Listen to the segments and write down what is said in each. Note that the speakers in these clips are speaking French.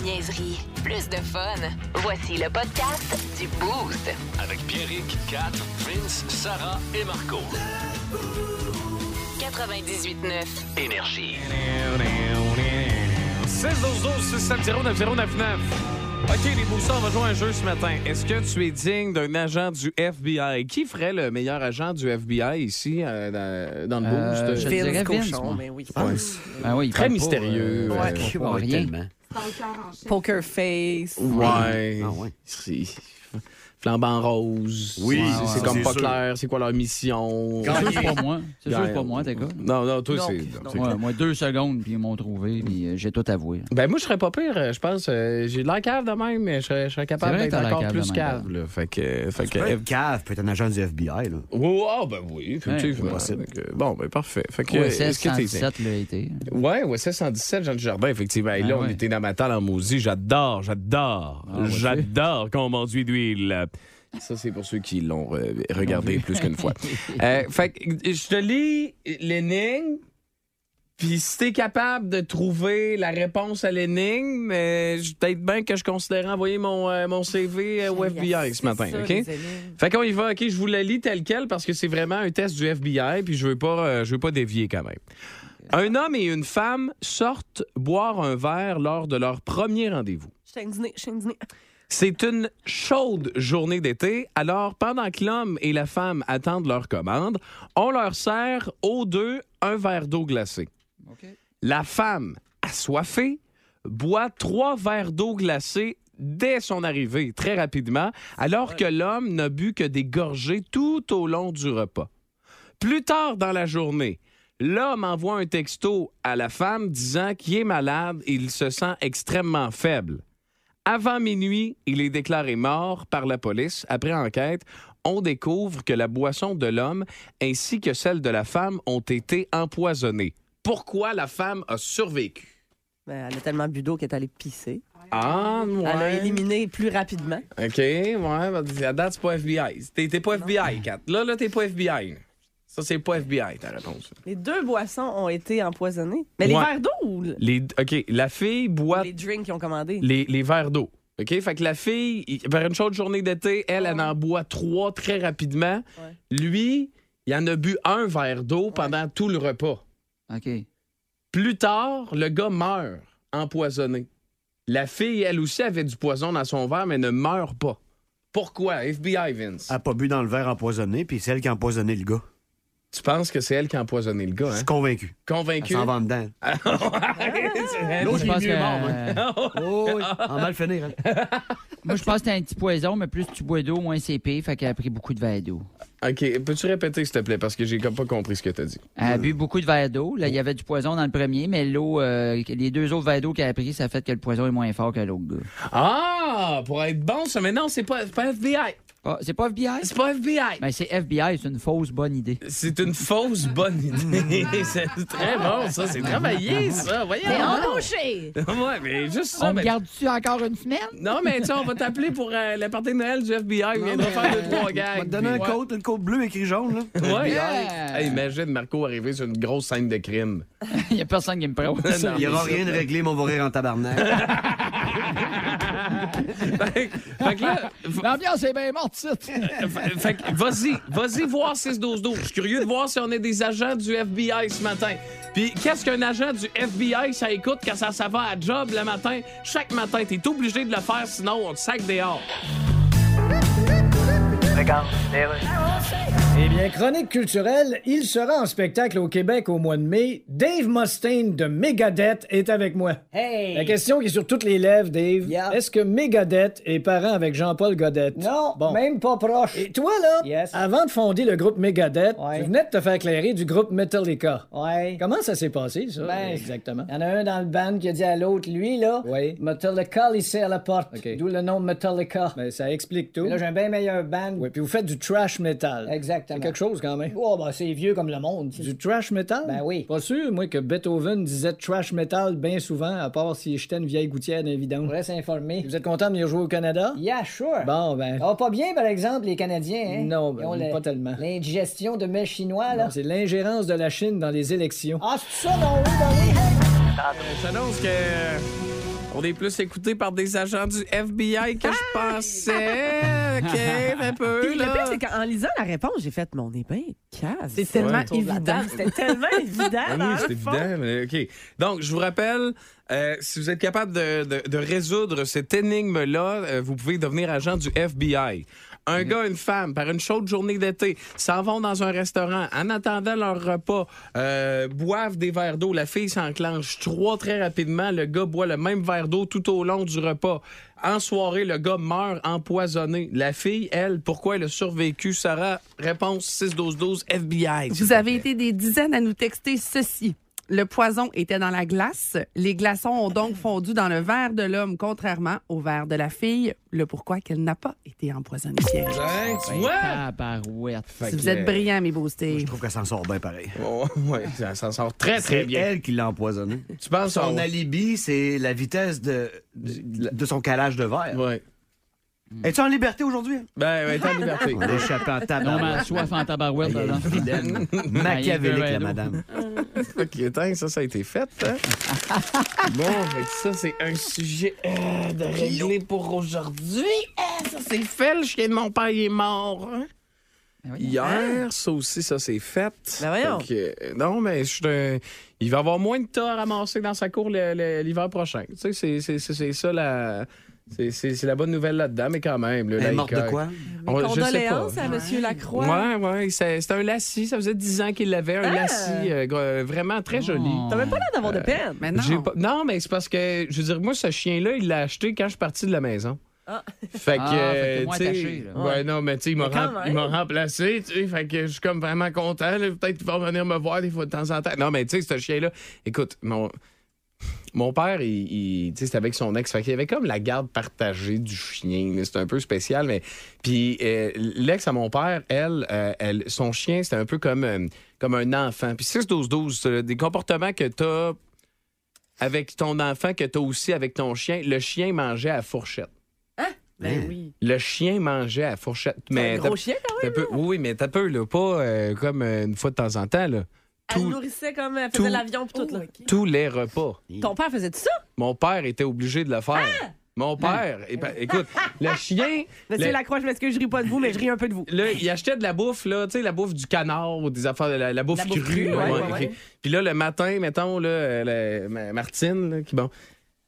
de niaiserie, plus de fun. Voici le podcast du Boost. Avec Pierrick, Kat, Vince, Sarah et Marco. 98.9. Énergie. 6 12 12 670 9099. OK, les boussons, on va jouer à un jeu ce matin. Est-ce que tu es digne d'un agent du FBI? Qui ferait le meilleur agent du FBI ici, euh, dans, dans le Euh, boost? je dirais Vince Cochon, moi. mais oui. Ah oui, Très pas, mystérieux. euh, Ouais. il parle pas Ouais, rien. tellement. Poker face. Ouais. Ah ouais. Flambant rose. Oui, C'est- c'est ouais, comme pas sûr. clair. C'est quoi leur mission? C'est sûr que pas moi. C'est sûr que pas moi, t'es gars. Non, non, toi, c'est. Ouais, moi, deux secondes, puis ils m'ont trouvé, puis euh, j'ai tout avoué. Ben, moi, je serais pas pire, euh, je pense. euh, J'ai de l'air cave de même, mais je serais, capable d'être encore cave plus cave. là. Fait que. Fait que cave, peut être un agent du FBI, là. Oh, ah, ben oui, effectivement. Ouais, Fait que- bon, ben parfait. Fait que, OSS est-ce que t'es- 117 l'a été. Ouais, OSS 117, Jean Jardin, effectivement. Et là, Ah on était dans ma table en maudit. J'adore, j'adore, Ah, j'adore qu'on m'enduit d'huile. Ça, c'est pour ceux qui l'ont euh, regardé plus qu'une fois. Euh, fait que je te lis l'énigme, puis si t'es capable de trouver la réponse à l'énigme, euh, peut-être bien que je considérais envoyer mon, euh, mon CV euh, au FBI ce matin, OK? Fait qu'on y va, OK, je vous la lis tel quel parce que c'est vraiment un test du FBI, puis je veux pas, euh, je veux pas dévier quand même. Un homme et une femme sortent boire un verre lors de leur premier rendez-vous. Je t'ai C'est une chaude journée d'été, alors pendant que l'homme et la femme attendent leur commande, on leur sert aux deux un verre d'eau glacée. La femme, assoiffée, boit trois verres d'eau glacée dès son arrivée, très rapidement, alors que l'homme n'a bu que des gorgées tout au long du repas. Plus tard dans la journée, l'homme envoie un texto à la femme disant qu'il est malade et il se sent extrêmement faible. Avant minuit, il est déclaré mort par la police. Après enquête, on découvre que la boisson de l'homme ainsi que celle de la femme ont été empoisonnées. Pourquoi la femme a survécu? Ben, elle a tellement bu d'eau qu'elle est allée pisser. Ah, ouais. Elle a éliminé plus rapidement. OK, ouais. À date, c'est pas FBI. T'es t'es pas FBI, Kat. Là, là, t'es pas FBI. Ça, c'est pas FBI, ta réponse. Les deux boissons ont été empoisonnées. Mais les Ouais. verres d'eau ou le- Les, OK, la fille boit les drinks qu'ils ont commandés? les, les verres d'eau. OK? Fait que la fille, il- vers une chaude journée d'été, elle, elle en boit trois très rapidement. Ouais. Lui, il en a bu un verre d'eau pendant tout le repas. OK. Plus tard, le gars meurt empoisonné. La fille, elle aussi, avait du poison dans son verre, mais ne meurt pas. Pourquoi? FBI, Vince. Elle a pas bu dans le verre empoisonné, puis c'est elle qui a empoisonné le gars. Tu penses que c'est elle qui a empoisonné le Je gars, hein? suis convaincu? Elle Convaincu? s'en va en dedans. Elle- L'autre, il est je mieux pense mort, moi. Oh, oui, en mal finir. hein. Moi, je pense que c'est un petit poison, mais plus tu bois d'eau, moins c'est pire, fait qu'elle a pris beaucoup de verres d'eau. OK, peux-tu répéter, s'il te plaît, parce que j'ai comme pas compris ce que t'as dit. Elle a bu beaucoup de verres d'eau. Là, il y avait du poison dans le premier, mais l'eau, euh, les deux autres verres d'eau qu'elle a pris, ça fait que le poison est moins fort que l'autre gars. Ah, pour être bon, ça, mais non, c'est pas, pas FBI. Ah, c'est pas FBI? C'est pas FBI. Ben, c'est FBI, c'est une fausse bonne idée. C'est une fausse bonne idée. c'est très bon, ça. C'est travaillé, ça. Voyons. T'es embauché! Ouais, mais juste ça. On me ben- garde-tu encore une semaine? Non, mais tu sais, on va t'appeler pour euh, la partie de Noël du FBI. Il viendra faire deux, trois On va gags. te donner un puis- code, une code bleue écrit jaune. Là. Ouais. Yeah. Hey, imagine Marco arriver sur une grosse scène de crime. Il y a personne qui me prend. Il n'y aura mais rien de réglé, mais on va rire en tabarnak. fait, fait que là, L'ambiance est bien morte, ça. fait- que vas-y, vas-y voir 6-12-12. Je suis curieux de voir si on est des agents du FBI ce matin. Puis qu'est-ce qu'un agent du FBI, ça écoute quand ça, ça va à job le matin? Chaque matin, t'es obligé de le faire, sinon on te sac dehors. Eh bien, chronique culturelle, il sera en spectacle au Québec au mois de mai. Dave Mustaine de Megadeth est avec moi. Hey! La question qui est sur toutes les lèvres, Dave. Yeah. Est-ce que Megadeth est parent avec Jean-Paul Godette? Non, Bon. même pas proche. Et toi, là, Yes. avant de fonder le groupe Megadeth, Ouais. tu venais de te faire éclairer du groupe Metallica. Ouais. Comment ça s'est passé, ça, Ben, exactement? Il y en a un dans le band qui a dit à l'autre, lui, là. Metallica lycée à la porte. D'où le nom Metallica. Ben, ça explique tout. Mais là, j'ai un bien meilleur band. Oui, puis vous faites du trash metal. Exactement. C'est quelque chose, quand même. Oh, ben, c'est vieux comme le monde. Du trash metal? Ben oui. Pas sûr, moi, que Beethoven disait trash metal bien souvent, à part si j'étais une vieille gouttière d'un On pourrait s'informer. Vous êtes content de venir jouer au Canada? Yeah, sure. Bon, ben. Oh, pas bien, par exemple, les Canadiens, hein? Non, ben, Ils ont le- pas tellement. L'indigestion de mets chinois, là. C'est l'ingérence de la Chine dans les élections. Ah, c'est ça, non, oui, ben oui. J'annonce que. On est plus écouté par des agents du FBI que je pensais. OK, un peu, Puis le pire, c'est qu'en lisant la réponse, j'ai fait, mais on est bien casse. C'est tellement évident. C'était tellement évident. Ah oui, c'est évident. mais OK. Donc, je vous rappelle, euh, si vous êtes capable de, de- de résoudre cette énigme-là, euh, vous pouvez devenir agent du FBI. Un gars, une femme, par une chaude journée d'été, s'en vont dans un restaurant, en attendant leur repas, euh, boivent des verres d'eau. La fille s'enclenche trois très rapidement. Le gars boit le même verre d'eau tout au long du repas. En soirée, le gars meurt empoisonné. La fille, elle, pourquoi elle a survécu? Sarah, réponse 6-12-12 FBI. Vous avez été des dizaines à nous texter ceci. Le poison était dans la glace. Les glaçons ont donc fondu dans le verre de l'homme, contrairement au verre de la fille. Le pourquoi qu'elle n'a pas été empoisonnée, Pierre. Tu vois? tabarouette. Fait Si vous que- êtes brillants, mes beaux Je trouve qu'elle s'en sort bien pareil. Oh, ouais, ça s'en sort très, très C'est bien. elle qui l'a empoisonné. Tu penses Son on- alibi, c'est la vitesse de, de, de son calage de verre. Ouais. Es-tu en liberté aujourd'hui? Ben, ouais, t'es en liberté. On échappé en Non, mais tabarouette. soif en tabarouette, là. là. Fidèle. Machiavélique, la madame. Ok, ça, ça a été fait. Hein? bon, fait que ça, c'est un sujet euh, de régler pour aujourd'hui. Euh, ça, c'est fait. Le chien de mon père, il est mort. hein? Ben. Hier, ça aussi, ça, c'est fait. Ben voyons. Fait que, euh, non, mais je suis un- il va avoir moins de tas à ramasser dans sa cour le- le- l'hiver prochain. Tu sais, c'est- c'est c'est- c'est ça la... C'est c'est- c'est la bonne nouvelle là-dedans, mais quand même. Là, Elle est morte de quoi? On- je sais pas. Condoléances à M. Lacroix. Ouais, ouais, c'est- un lacis. Ça faisait 10 ans qu'il l'avait. Un Ah! lacis euh, vraiment très joli. Oh. T'as même pas l'air d'avoir de peine. Mais non. J'ai pas- non, mais c'est parce que, je veux dire, moi, ce chien-là, il l'a acheté quand je suis parti de la maison. Ah. Fait que, Ah, euh, tu sais, attaché, là. ouais, non, mais tu sais, il m'a rem- remplacé, tu sais, fait que je suis comme vraiment content. là. Peut-être qu'il va venir me voir des fois de temps en temps. Non, mais tu sais, ce chien-là, écoute, mon, mon père, il, il- tu c'était avec son ex, fait qu'il y avait comme la garde partagée du chien. C'était un peu spécial, mais puis euh, l'ex à mon père, elle, euh, elle, son chien, c'était un peu comme, euh, comme un enfant. Puis 6-12-12, c'est des comportements que t'as avec ton enfant que t'as aussi avec ton chien. Le chien mangeait à fourchette. Ben oui. Le chien mangeait à fourchette. Mais un gros t'as- chien, quand même. peu- oui, mais t'as peu, là, pas euh, comme une fois de temps en temps. Là. Elle Tout- nourrissait comme elle tout- faisait l'avion pis tout. Là. Tous les repas. Ton père faisait tout ça? Mon père était obligé de le faire. Mon père, eh ben, écoute, le chien, Monsieur le- Lacroix, je m'excuse, je ris pas de vous, mais je ris un peu de vous. là, il achetait de la bouffe, là, tu sais, la bouffe du canard ou des affaires, la, la bouffe La crue. crue, ouais, ouais, ok. ouais. Puis là, le matin, mettons, là, la- Martine, là, qui, bon,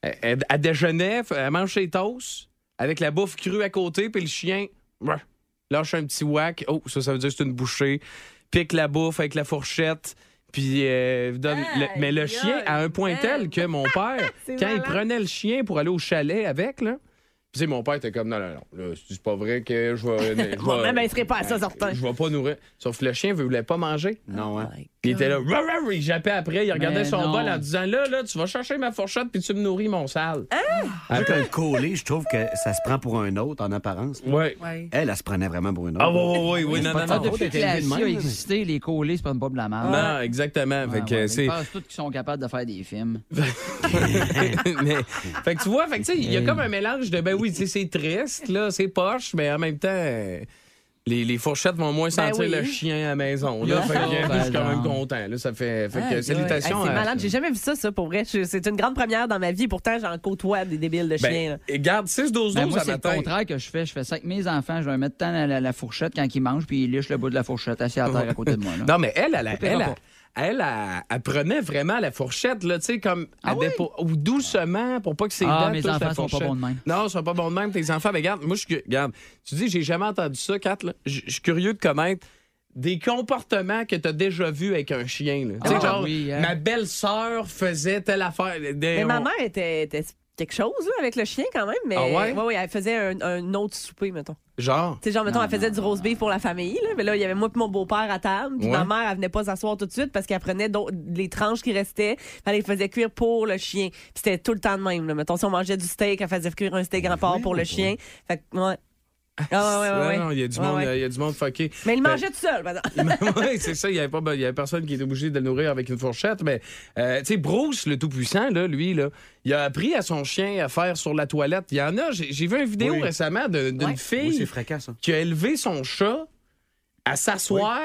elle, elle- elle déjeunait, elle mange ses toasts avec la bouffe crue à côté, puis le chien, lâche un petit whack. Oh, ça, ça veut dire que c'est une bouchée. Pique la bouffe avec la fourchette. Puis, euh, donne le- mais le chien, à un point tel que mon père, quand il malade. prenait le chien pour aller au chalet avec, là, puis, tu sais, mon père était comme, non, non, non, c'est pas vrai que je vais. je Moi, vais- même, elle serait pas à ça, certain. je vais pas nourrir. Sauf que le chien ne voulait pas manger. Non, hein? Il était là, rah, rah, rah, il jappait après, il regardait Mais son non. bol en disant Là, là, tu vas chercher ma fourchette puis tu me nourris mon sale. Avec un collé, je trouve que ça se prend pour un autre en apparence. Ouais. Ouais. Elle, elle se prenait vraiment pour une autre. Ah, oui, oui, oui, oui, non, non, Ah, non. depuis que la a existé, les collés, c'est pas pas de la merde. Non, exactement. Ouais, fait que ouais, c'est. Ils pensent tous qu'ils sont capables de faire des films. mais, fait que tu vois, fait que tu sais, il y a comme un mélange de ben oui, c'est triste, là, c'est poche, mais en même temps. Les, les fourchettes vont moins sentir oui. le chien à la maison. Là, fait que, je suis quand même content. Là, ça fait, fait que Aïe, Hey, salutations. c'est à- malade, j'ai jamais vu ça, ça, pour vrai. C'est une grande première dans ma vie. Pourtant, j'en côtoie des débiles de chiens. Ben, et garde 6-12-12 Ben, moi, à c'est le contraire que je fais. Je fais ça avec mes enfants. Je leur mets tant la, la- la fourchette quand ils mangent, puis ils lichent le bout de la fourchette assis à terre à côté de moi. là. Non, mais elle, elle, elle, elle, pas. Elle, elle, elle prenait vraiment la fourchette, là, tu sais, comme Ah elle oui? dépo- ou doucement pour pas que ses Ah, dents mes touchent la enfants sont pas bons de même. Non, ils sont pas bons de même, tes enfants. Mais regarde, moi, je. Regarde, tu dis, j'ai jamais entendu ça, Kat, là. Je suis curieux de connaître des comportements que tu as déjà vus avec un chien, là. Tu sais, Ah, genre, oui, hein. ma belle-sœur faisait telle affaire. Des- Mais ma on- mère était, était quelque chose là, avec le chien quand même. Mais Ah ouais? ouais, elle faisait un, un autre souper, mettons. Genre? Tu sais, genre, mettons, Non, elle faisait non, du roast beef pour la famille. Là. Mais là, il y avait moi et mon beau-père à table. Puis Ouais. ma mère, elle venait pas s'asseoir tout de suite parce qu'elle prenait d'autres- les tranches qui restaient. Elle les faisait cuire pour le chien. Puis c'était tout le temps de même. Là. Mettons, si on mangeait du steak, elle faisait cuire un steak en porc pour le chien. Fait que, ouais. Ah, ouais, ouais, ouais, ouais. Non, il y a du monde, il y a du monde fucké. Mais il Ben- mangeait tout seul, exemple. oui, c'est ça. Il n'y avait, pas- il y avait personne qui était obligé de le nourrir avec une fourchette. Mais, euh, tu sais, Bruce, le tout-puissant, là, lui, là, il a appris à son chien à faire sur la toilette. Il y en a. J'ai vu une vidéo Oui. récemment d'une Ouais. Fille c'est fréquent, ça. qui a élevé son chat à s'asseoir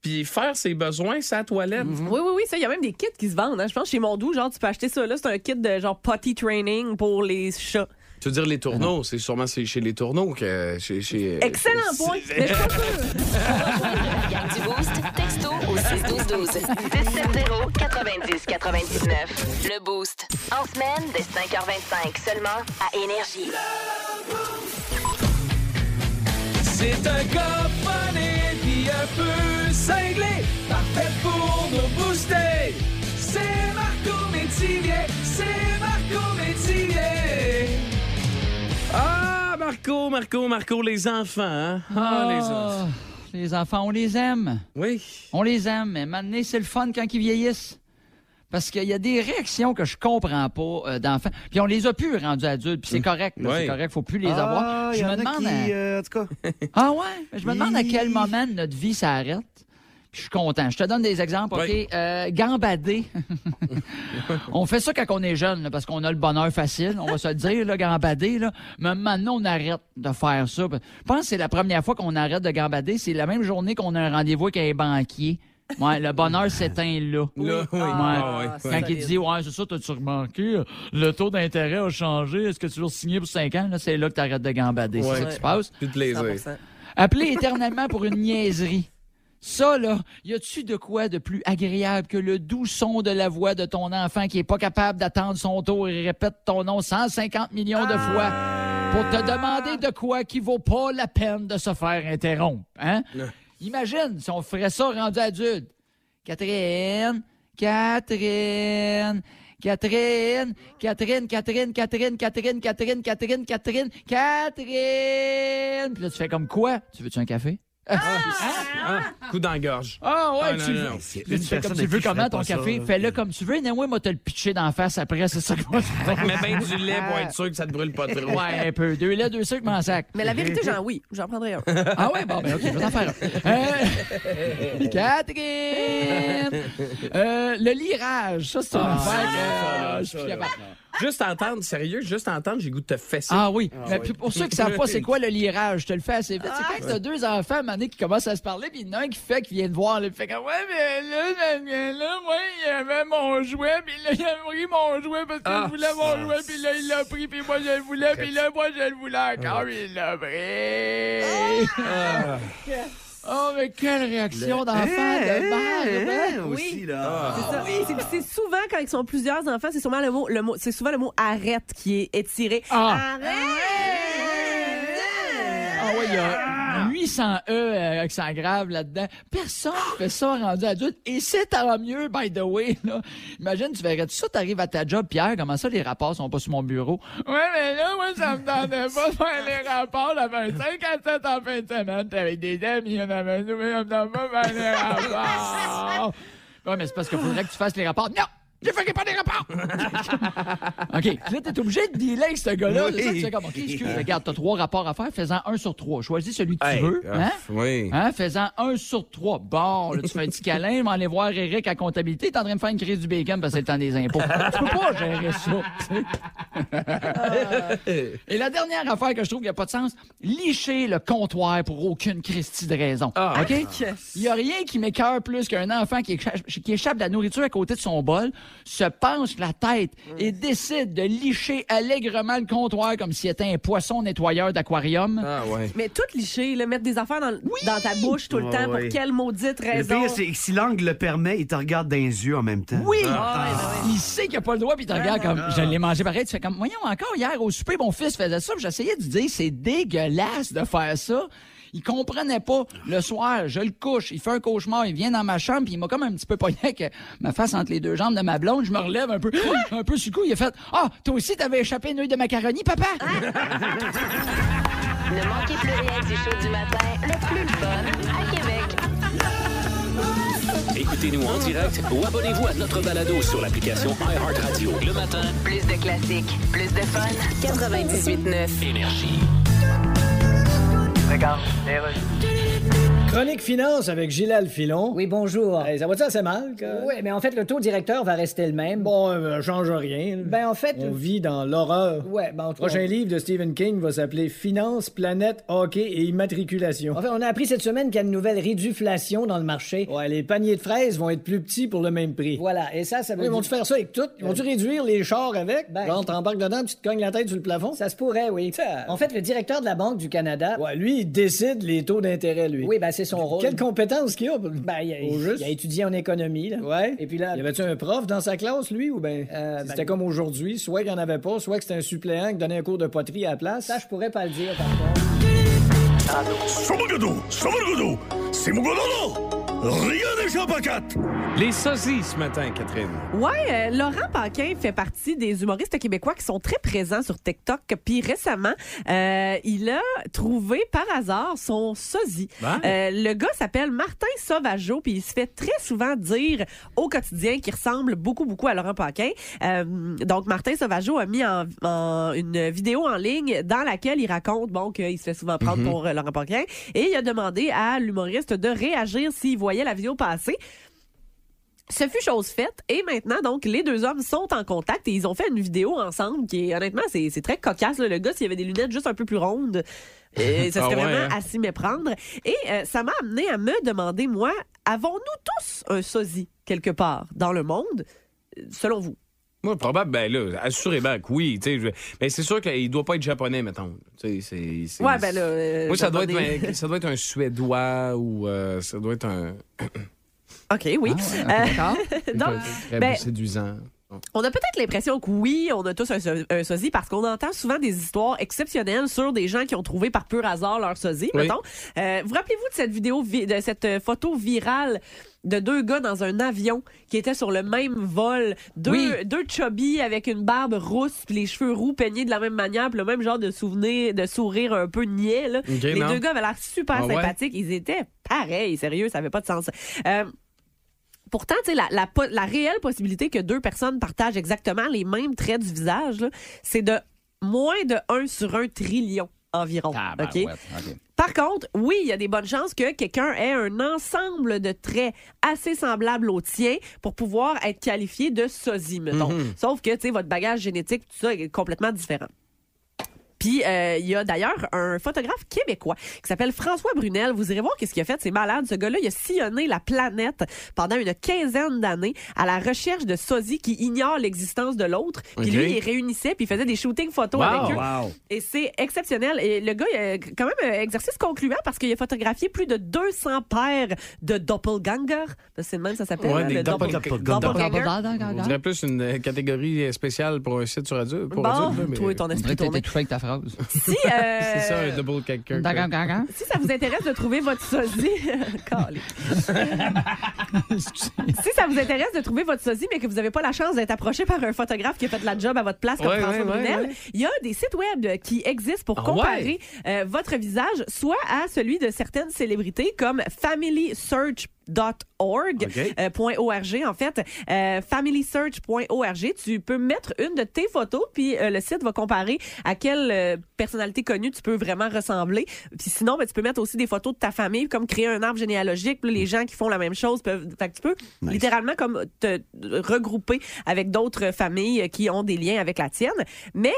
puis faire ses besoins sa toilette. Oui, oui, oui, ça, il y a même des kits qui se vendent. hein. Je pense chez Mondou, genre, tu peux acheter ça. Là, c'est un kit de genre potty training pour les chats. Tu veux dire les tourneaux, c'est sûrement c'est chez les tournaux que chez, chez Excellent point. Mais je suis du Boost, texto au 61212. 670 90 99. Le Boost. En semaine, dès 5h25, seulement à Énergie. C'est un funny puis un peu cinglé, parfait pour nous booster. C'est Marco Métivier, c'est Marco Métivier. Ah, Marco, Marco, Marco, les enfants, hein? Ah, les enfants. les enfants, on les aime. Oui. On les aime, mais maintenant, c'est le fun quand ils vieillissent. Parce qu'il y a des réactions que je comprends pas euh, d'enfants. Puis on les a plus rendus adultes, puis c'est correct. là, Ouais. C'est correct, faut plus les Ah, avoir. y Je en me a demande. qui, à- euh, en tout cas. Ah ouais? Je me demande à quel moment de notre vie s'arrête. Puis je suis content. Je te donne des exemples, OK? Oui. Euh, gambader. on fait ça quand on est jeune, là, parce qu'on a le bonheur facile, on va se le dire, là, gambader. Là. Mais maintenant, on arrête de faire ça. Je pense que c'est la première fois qu'on arrête de gambader. C'est la même journée qu'on a un rendez-vous avec un banquier. Ouais, le bonheur s'éteint là. Là, oui. Ouais. Ah, ouais. Quand il dit, ouais, c'est ça, t'as-tu remarqué? Le taux d'intérêt a changé. Est-ce que tu veux signer pour 5 ans? Là, c'est là que t'arrêtes de gambader. C'est ça qui se passe. Plus de plaisir. 100%. Appeler éternellement pour une niaiserie. Ça, là, y a-tu de quoi de plus agréable que le doux son de la voix de ton enfant qui est pas capable d'attendre son tour et répète ton nom 150 millions de fois pour te demander de quoi qui vaut pas la peine de se faire interrompre, hein? Imagine si on ferait ça rendu adulte. Catherine, Catherine, Catherine, Catherine, Catherine, Catherine, Catherine, Catherine, Catherine, Catherine, Catherine. Puis là, tu fais comme quoi? Tu veux-tu un café? Ah, coup dans la gorge. Ah ouais, Ah, non, tu, non, tu fais comme tu veux comment ton café? Fais-le comme tu veux. Néanmoins, moi, te le pitcher d'en face après, c'est ça que moi. Mais ben du lait pour être sûr que ça te brûle pas trop. Ouais, un peu. Deux laits, deux sucres, mon sac. Mais la vérité, j'en oui, j'en prendrais un. Ah ouais, bon, ben OK, je vais t'en faire un. Euh, Catherine! Euh, le lirage, ça, c'est une affaire que je suis plus capable. Juste entendre, sérieux, juste entendre, j'ai goût de te fesser. Ah oui. Mais puis pour ceux qui savent pas c'est quoi le lirage, je te le fais assez vite. C'est quand t'as deux enfants, à un moment donné, qui commencent à se parler, puis il y en a un qui fait, qui vient te voir, là, puis fait comme, ouais, mais là, là, là, moi, il y avait mon jouet, puis là, il a pris mon jouet parce que Ah, je voulais mon jouet, puis là, il l'a pris, puis moi, je le voulais, puis là, moi, je le voulais encore, puis il l'a pris. Oh, mais quelle réaction d'enfant de? Hein, aussi, là. C'est ça. Et c'est- C'est souvent quand ils sont plusieurs enfants, c'est souvent le mot, le mot, c'est souvent le mot arrête qui est étiré. Ah. Arrête! Ah ouais, il y a 800 E euh, accent grave là-dedans. Personne fait ça rendu adulte. Et c'est tant mieux, by the way. Là. Imagine, tu verrais tout ça, t'arrives à ta job, Pierre, comment ça, les rapports sont pas sur mon bureau? Ouais, mais là, moi, ça me tentait pas de faire les rapports. J'avais un 5 à 7 en fin de semaine. T'es avec des amis, on avait nous, mais on n'a pas faire les rapports. Ouais, mais c'est parce qu'il faudrait que tu fasses les rapports. Non! Je ferai pas des rapports! OK. Là, t'es obligé de dealer avec ce gars-là. C'est ça, tu fais comme, OK, excuse, regarde, t'as trois rapports à faire, fais-en un sur trois. Choisis celui que tu veux. Hein? Oui. Hein? Fais-en un sur trois. Bon, là, tu fais un petit câlin, je vais aller voir Eric à comptabilité. T'es en train de faire une crise du bacon parce que c'est le temps des impôts. tu peux pas gérer ça. tu sais. Et la dernière affaire que je trouve qu'il n'y a pas de sens, licher le comptoir pour aucune Christie de raison. Ah. OK? Il n'y a rien qui m'écœure plus qu'un enfant qui échappe, qui échappe de la nourriture à côté de son bol, se penche la tête et décide de licher allègrement le comptoir comme s'il était un poisson nettoyeur d'aquarium. Ah ouais. Mais tout licher, là, mettre des affaires dans, dans ta bouche tout le Ouais, temps, ouais. pour quelle maudite Le raison? pire, c'est que si l'angle le permet, il te regarde dans les yeux en même temps. Oui! Ah, Il sait qu'il n'a pas le droit, puis il te regarde comme je l'ai mangé pareil. Tu fais comme, voyons, encore hier au souper, mon fils faisait ça, puis j'essayais de lui dire, c'est dégueulasse de faire ça. Il comprenait pas. Le soir, je le couche, il fait un cauchemar, il vient dans ma chambre, puis il m'a comme un petit peu pogné avec ma face entre les deux jambes de ma blonde. Je me relève un peu, un peu sur le coup. Il a fait, ah, toi aussi, t'avais échappé une œil de macaroni, papa? Ne manquez plus rien du show du matin, le plus fun à Québec. Écoutez-nous en direct ou abonnez-vous à notre balado sur l'application iHeartRadio. Le matin, Plus de classiques, plus de fun. 98.9. énergie. Vegan, David. Chronique Finance avec Gilal Filon. Oui, bonjour. Hey, ça va-tu assez mal? que- Oui, mais en fait, le taux directeur va rester le même. Bon, euh, change rien. Ben, en fait. On vit dans l'horreur. Ouais, ben, en tout cas, prochain on- livre de Stephen King va s'appeler Finance, planète, hockey et immatriculation. En fait, on a appris cette semaine qu'il y a une nouvelle réduflation dans le marché. Ouais, les paniers de fraises vont être plus petits pour le même prix. Voilà, et ça, ça veut Ils vont-tu faire ça avec tout? Ils vont-tu réduire les chars avec? Ben- Genre, t'embarques dedans, tu te cognes la tête sur le plafond? Ça se pourrait, oui. Ça- En fait, le directeur de la Banque du Canada... Ouais, lui, il décide les taux d'intérêt, lui. Oui, ben, c'est son rôle. Quelle compétence qu'il a? Ben, il a, Au juste? il a étudié en économie, là. Ouais. Et puis là... Y avait-tu un prof dans sa classe, lui, ou ben Euh, c'était ben- comme aujourd'hui, soit qu'il n'y en avait pas, soit que c'était un suppléant qui donnait un cours de poterie à la place? Ça, je pourrais pas le dire, par contre. Les sosies ce matin, Catherine. Ouais, euh, Laurent Paquin fait partie des humoristes québécois qui sont très présents sur TikTok. Puis récemment, euh, il a trouvé par hasard son sosie. Euh, le gars s'appelle Martin Sauvageau, puis il se fait très souvent dire au quotidien qu'il ressemble beaucoup, beaucoup à Laurent Paquin. Euh, donc, Martin Sauvageau a mis en, en- une vidéo en ligne dans laquelle il raconte bon qu'il se fait souvent prendre pour euh, Laurent Paquin. Et il a demandé à l'humoriste de réagir s'il voyait la vidéo passer. Ce fut chose faite et maintenant donc les deux hommes sont en contact et ils ont fait une vidéo ensemble qui est honnêtement c'est c'est très cocasse là. le gars s'il avait des lunettes juste un peu plus rondes euh, ça Ah serait ouais, vraiment hein? à s'y méprendre et euh, ça m'a amené à me demander moi avons-nous tous un sosie quelque part dans le monde selon vous? Moi, probable, ben là, assurément que oui. tu sais, je- Mais c'est sûr qu'il doit pas être japonais, mettons. Tu sais, c'est- c'est- Ouais ben là euh, Moi, ça doit, être, un- ça doit être un Suédois ou euh, ça doit être un. OK oui Ah ouais. Donc, très ben, séduisant. On a peut-être l'impression que oui, on a tous un, so- un sosie parce qu'on entend souvent des histoires exceptionnelles sur des gens qui ont trouvé par pur hasard leur sosie, Oui. mettons. Euh, vous rappelez-vous de cette vidéo, vi- de cette euh, photo virale de deux gars dans un avion qui étaient sur le même vol, deux, Oui. deux chubby avec une barbe rousse puis les cheveux roux peignés de la même manière puis le même genre de souvenir, de sourire un peu niais. Là. Les non. deux gars avaient l'air super Ah ouais? sympathiques, ils étaient pareils, sérieux, ça avait pas de sens. Euh, Pourtant, tu sais, la, la, la réelle possibilité que deux personnes partagent exactement les mêmes traits du visage, c'est de moins de 1 sur 1 trillion environ. Ah, ben, ouais. Par contre, oui, il y a des bonnes chances que quelqu'un ait un ensemble de traits assez semblables au tien pour pouvoir être qualifié de sosie, mettons. Sauf que, tu sais, votre bagage génétique, tout ça est complètement différent. Puis euh, il y a d'ailleurs un photographe québécois qui s'appelle François Brunel. Vous irez voir qu'est-ce qu'il a fait. C'est malade. Ce gars-là, il a sillonné la planète pendant une quinzaine d'années à la recherche de sosies qui ignorent l'existence de l'autre. Puis lui, il réunissait puis il faisait des shootings photos Wow. avec eux. Wow. Et c'est exceptionnel. Et le gars, il a quand même un exercice concluant parce qu'il a photographié plus de 200 paires de doppelganger. C'est le même, ça s'appelle. Ouais, hein, des doppel- doppelganger. On dirait plus une euh, catégorie spéciale pour un site sur radio. Pour Bon, mais- toi et ton On esprit tourné. avec ta phrase. Si, euh, C'est ça, un double quelqu'un. Si ça vous intéresse de trouver votre sosie, si ça vous intéresse de trouver votre sosie, mais que vous n'avez pas la chance d'être approché par un photographe qui a fait la job à votre place comme Ouais, François ouais, Brunel, ouais. il y a des sites web qui existent pour Ah comparer euh, votre visage soit à celui de certaines célébrités comme FamilySearch .org, euh, point .org en fait, euh, familysearch.org, tu peux mettre une de tes photos puis euh, le site va comparer à quelle personnalité connue tu peux vraiment ressembler. Puis sinon, ben, tu peux mettre aussi des photos de ta famille comme créer un arbre généalogique. Puis les gens qui font la même chose peuvent fait que tu peux littéralement comme te regrouper avec d'autres familles qui ont des liens avec la tienne. Mais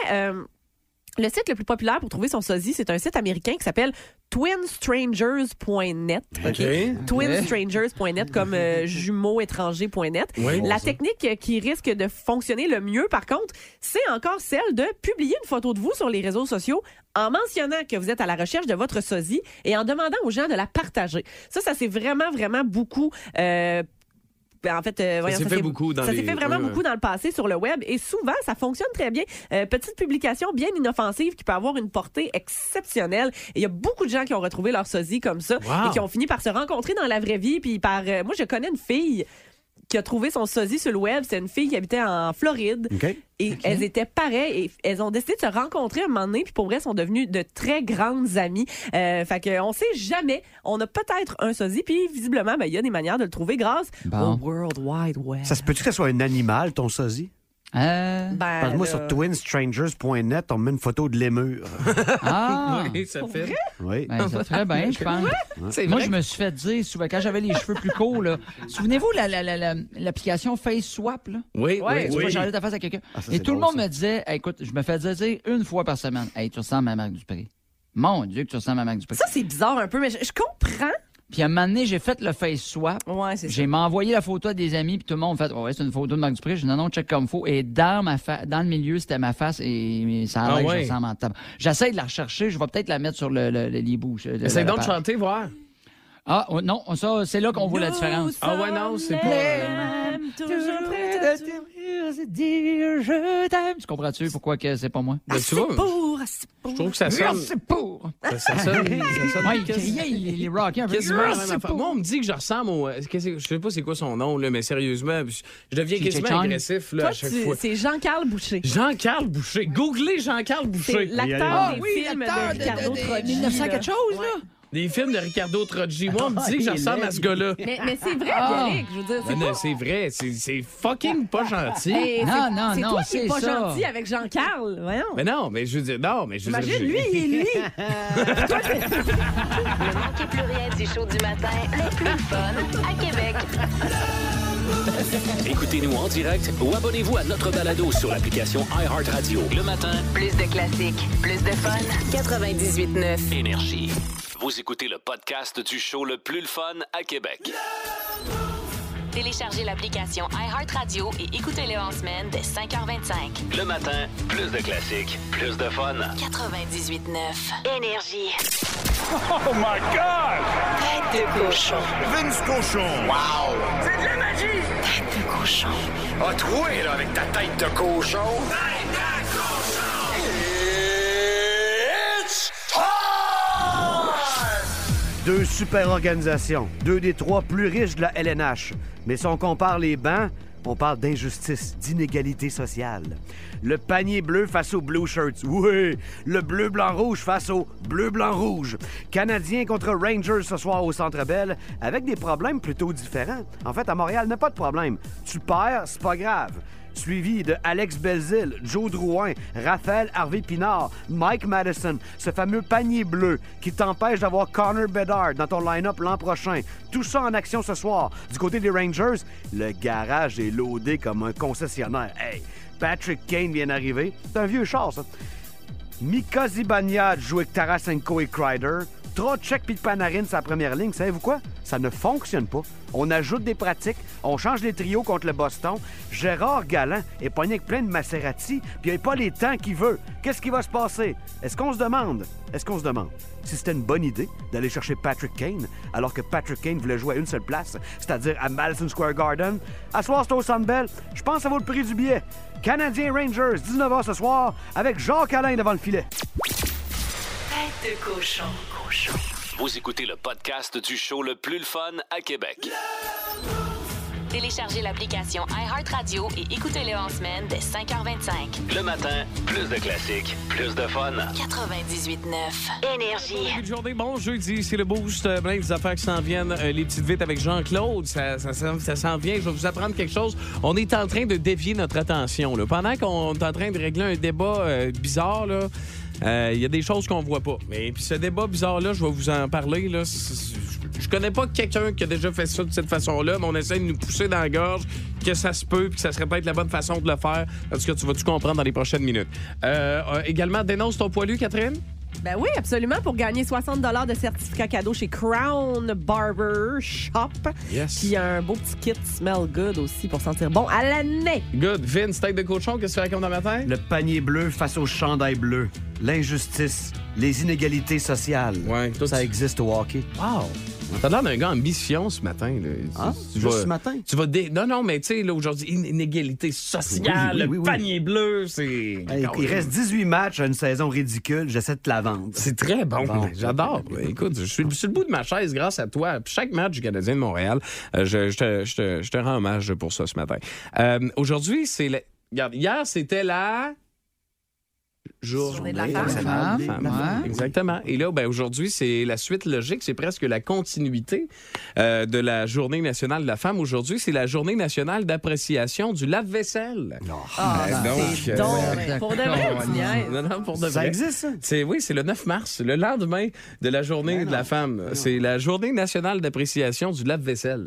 le site le plus populaire pour trouver son sosie, c'est un site américain qui s'appelle twinstrangers.net. OK. Twinstrangers.net comme euh, jumeauxétrangers.net. Oui, La technique qui risque de fonctionner le mieux, par contre, c'est encore celle de publier une photo de vous sur les réseaux sociaux en mentionnant que vous êtes à la recherche de votre sosie et en demandant aux gens de la partager. Ça, ça c'est vraiment, vraiment beaucoup euh, en fait, euh, voyons, s'est fait beaucoup dans ça s'est les- fait vraiment beaucoup dans le passé sur le web et souvent ça fonctionne très bien. Euh, petite publication bien inoffensive qui peut avoir une portée exceptionnelle. Et il y a beaucoup de gens qui ont retrouvé leur sosie comme ça Wow. et qui ont fini par se rencontrer dans la vraie vie. Puis par, euh, moi, je connais une fille qui a trouvé son sosie sur le web. C'est une fille qui habitait en Floride. Et elles étaient pareilles et elles ont décidé de se rencontrer un moment donné, puis pour vrai, elles sont devenues de très grandes amies. Euh, fait que on sait jamais. On a peut-être un sosie, puis visiblement, ben, il y a des manières de le trouver grâce Bon. au World Wide Web. Ça se peut-tu que ce soit un animal, ton sosie? Euh, Ben, Parce que moi, là. sur twinstrangers.net, on met une photo de l'émur. Ah! Oui, ça fait. Oui. Ben, ça ferait bien, je pense. Moi, je me suis fait dire souvent, quand j'avais les cheveux plus courts, là, souvenez-vous la- la- la- la- l'application Face Swap, là? Oui, Ouais, oui, Tu oui. changer ta face à quelqu'un. Ah, Et tout le monde ça. me disait, Hey, écoute, je me fais dire une fois par semaine, hey, tu ressembles à Marc Dupré. Mon Dieu, que tu ressembles à Marc Dupré. Ça, c'est bizarre un peu, mais je, je comprends. Puis à un moment donné, j'ai fait le Face Swap. Ouais, c'est ça. J'ai m'envoyé la photo à des amis, puis tout le monde fait Ouais, c'est une photo de Marc Dupré. J'ai dit Non, non, check comme faut. Et dans, ma fa- dans le milieu, c'était ma face et ça a Ah l'air ouais? table. J'essaie de la rechercher. Je vais peut-être la mettre sur le, le, le- les bouches. le- Essaye donc de chanter, voir. Ah, oh, non, ça, c'est là qu'on voit la différence. Ah ouais, non, c'est pas. Toujours prêt te- dire je t'aime. Tu comprends-tu pourquoi que c'est pas moi? Ben, tu vois, Pour, je trouve que ça sonne. c'est pour. Ça, ça sonne. Ça sonne Ouais, il affaire. pour. Moi, on me dit que je ressemble au. euh, Je sais pas c'est quoi son nom, là, mais sérieusement, je deviens quasiment agressif là, Toi, à chaque tu- fois. c'est Jean-Carl Boucher. Jean-Carl Boucher. Googlez Jean-Carl Boucher. l'acteur Ah des oui, films l'acteur de de, Ricardo de- de- Troggi, 1900 là. quelque chose, là. Des films de Ricardo Troggi. Moi, on me dit que je ressemble à ce gars-là. Mais, mais c'est vrai, Ah. Pierrick, je veux dire, c'est Ben, pas... non, c'est vrai, c'est c'est fucking pas gentil. Hey, Non, c'est- non, c'est non, toi qui c'est es pas ça. gentil avec Jean-Carl. Voyons. Mais non, mais je veux dire, non, mais je veux dire. Imagine, lui, il est lui. Ne manquez plus rien du show du matin, le plus fun à Québec. Écoutez-nous en direct ou abonnez-vous à notre balado sur l'application iHeartRadio. Le matin, Plus de classiques, plus de fun. 98.9. Énergie. Vous écoutez le podcast du show le plus le fun à Québec. Téléchargez l'application iHeartRadio et écoutez-le en semaine dès 5h25. Le matin, plus de classiques, plus de fun. 98.9. Énergie. Oh my God! Tête de cochon. Vince Cochon! Wow! C'est de la magie! Tête de cochon. A troué, là, avec ta tête de cochon! Tête Deux super organisations, deux des trois plus riches de la LNH. Mais si on compare les bancs, on parle d'injustice, d'inégalité sociale. Le panier bleu face aux Blue Shirts. Oui, le bleu-blanc-rouge face au bleu-blanc-rouge. Canadiens contre Rangers ce soir au Centre Bell, avec des problèmes plutôt différents. En fait, à Montréal, n'a pas de problème. Tu perds, c'est pas grave suivi de Alex Belzil, Joe Drouin, Raphaël Harvey Pinard, Mike Madison, ce fameux panier bleu qui t'empêche d'avoir Connor Bedard dans ton line-up l'an prochain. Tout ça en action ce soir. Du côté des Rangers, le garage est loadé comme un concessionnaire. Hey, Patrick Kane vient d'arriver. C'est un vieux char, ça. Mika Zibanejad joue avec Tarasenko et Kreider. Trocheck puis Panarin sa première ligne. Savez-vous quoi? Ça ne fonctionne pas. On ajoute des pratiques, on change les trios contre le Boston. Gérard Galland est pogné avec plein de Maserati, puis il n'a pas les temps qu'il veut. Qu'est-ce qui va se passer? Est-ce qu'on se demande? Est-ce qu'on se demande? Si c'était une bonne idée d'aller chercher Patrick Kane alors que Patrick Kane voulait jouer à une seule place, c'est-à-dire à Madison Square Garden? À soir, c'est au. Je pense que ça vaut le prix du billet. Canadiens Rangers, 19h ce soir, avec Jacques Alain devant le filet. Tête cochon. Vous écoutez le podcast du show le plus le fun à Québec. Téléchargez l'application iHeartRadio et écoutez-le en semaine dès 5h25. Le matin, plus de classiques, plus de fun. 98.9. Énergie. Bonne journée, bon jeudi, c'est le boost, euh, plein des affaires qui s'en viennent, euh, les petites vites avec Jean-Claude, ça, ça, s'en- ça s'en vient, je vais vous apprendre quelque chose. On est en train de dévier notre attention. Là. Pendant qu'on est en train de régler un débat euh, bizarre, là, euh, il y a des choses qu'on voit pas. Mais puis ce débat bizarre-là, je vais vous en parler. Là, je connais pas quelqu'un qui a déjà fait ça de cette façon-là, mais on essaie de nous pousser dans la gorge que ça se peut puis que ça serait peut-être la bonne façon de le faire. Parce que tu vas tout comprendre dans les prochaines minutes. Euh, euh, également, dénonce ton poilu, Catherine? Ben oui, absolument, pour gagner 60 de certificat cadeau chez Crown Barber Shop. Yes. Puis un beau petit kit Smell Good aussi pour sentir bon à l'année. Good. Vince, tête de cochon, qu'est-ce que tu racontes dans matin? Le panier bleu face au chandail bleu. L'injustice, les inégalités sociales. Ouais, toi, Ça existe au hockey. Wow! T'as l'air d'un gars mission ce matin. Là. Ah, tu juste vas- ce matin? Tu vas dé- Non, non, mais tu sais, là, aujourd'hui, inégalité sociale, Oui, oui, oui, panier bleu, c'est... Hey, il reste 18 matchs à une saison ridicule. J'essaie de te la vendre. C'est très bon. Bon. J'adore. Écoute, je suis sur le bout de ma chaise grâce à toi. Chaque match du Canadien de Montréal, euh, je, je te, je te- je te rends hommage pour ça ce matin. Euh, Aujourd'hui, c'est... le- Regarde, hier, c'était la... Journée de la femme. Femme, ouais. Exactement. Et là, ben, aujourd'hui, c'est la suite logique, c'est presque la continuité euh, de la Journée nationale de la femme. Aujourd'hui, c'est la Journée nationale d'appréciation du lave-vaisselle. Ah, Euh, donc, c'est euh, donc, ben, pour de vrai. Non, non, pour de Ça vrai. existe, ça? C'est oui, c'est le 9 mars, le lendemain de la journée de la femme. C'est la journée nationale d'appréciation du lave-vaisselle.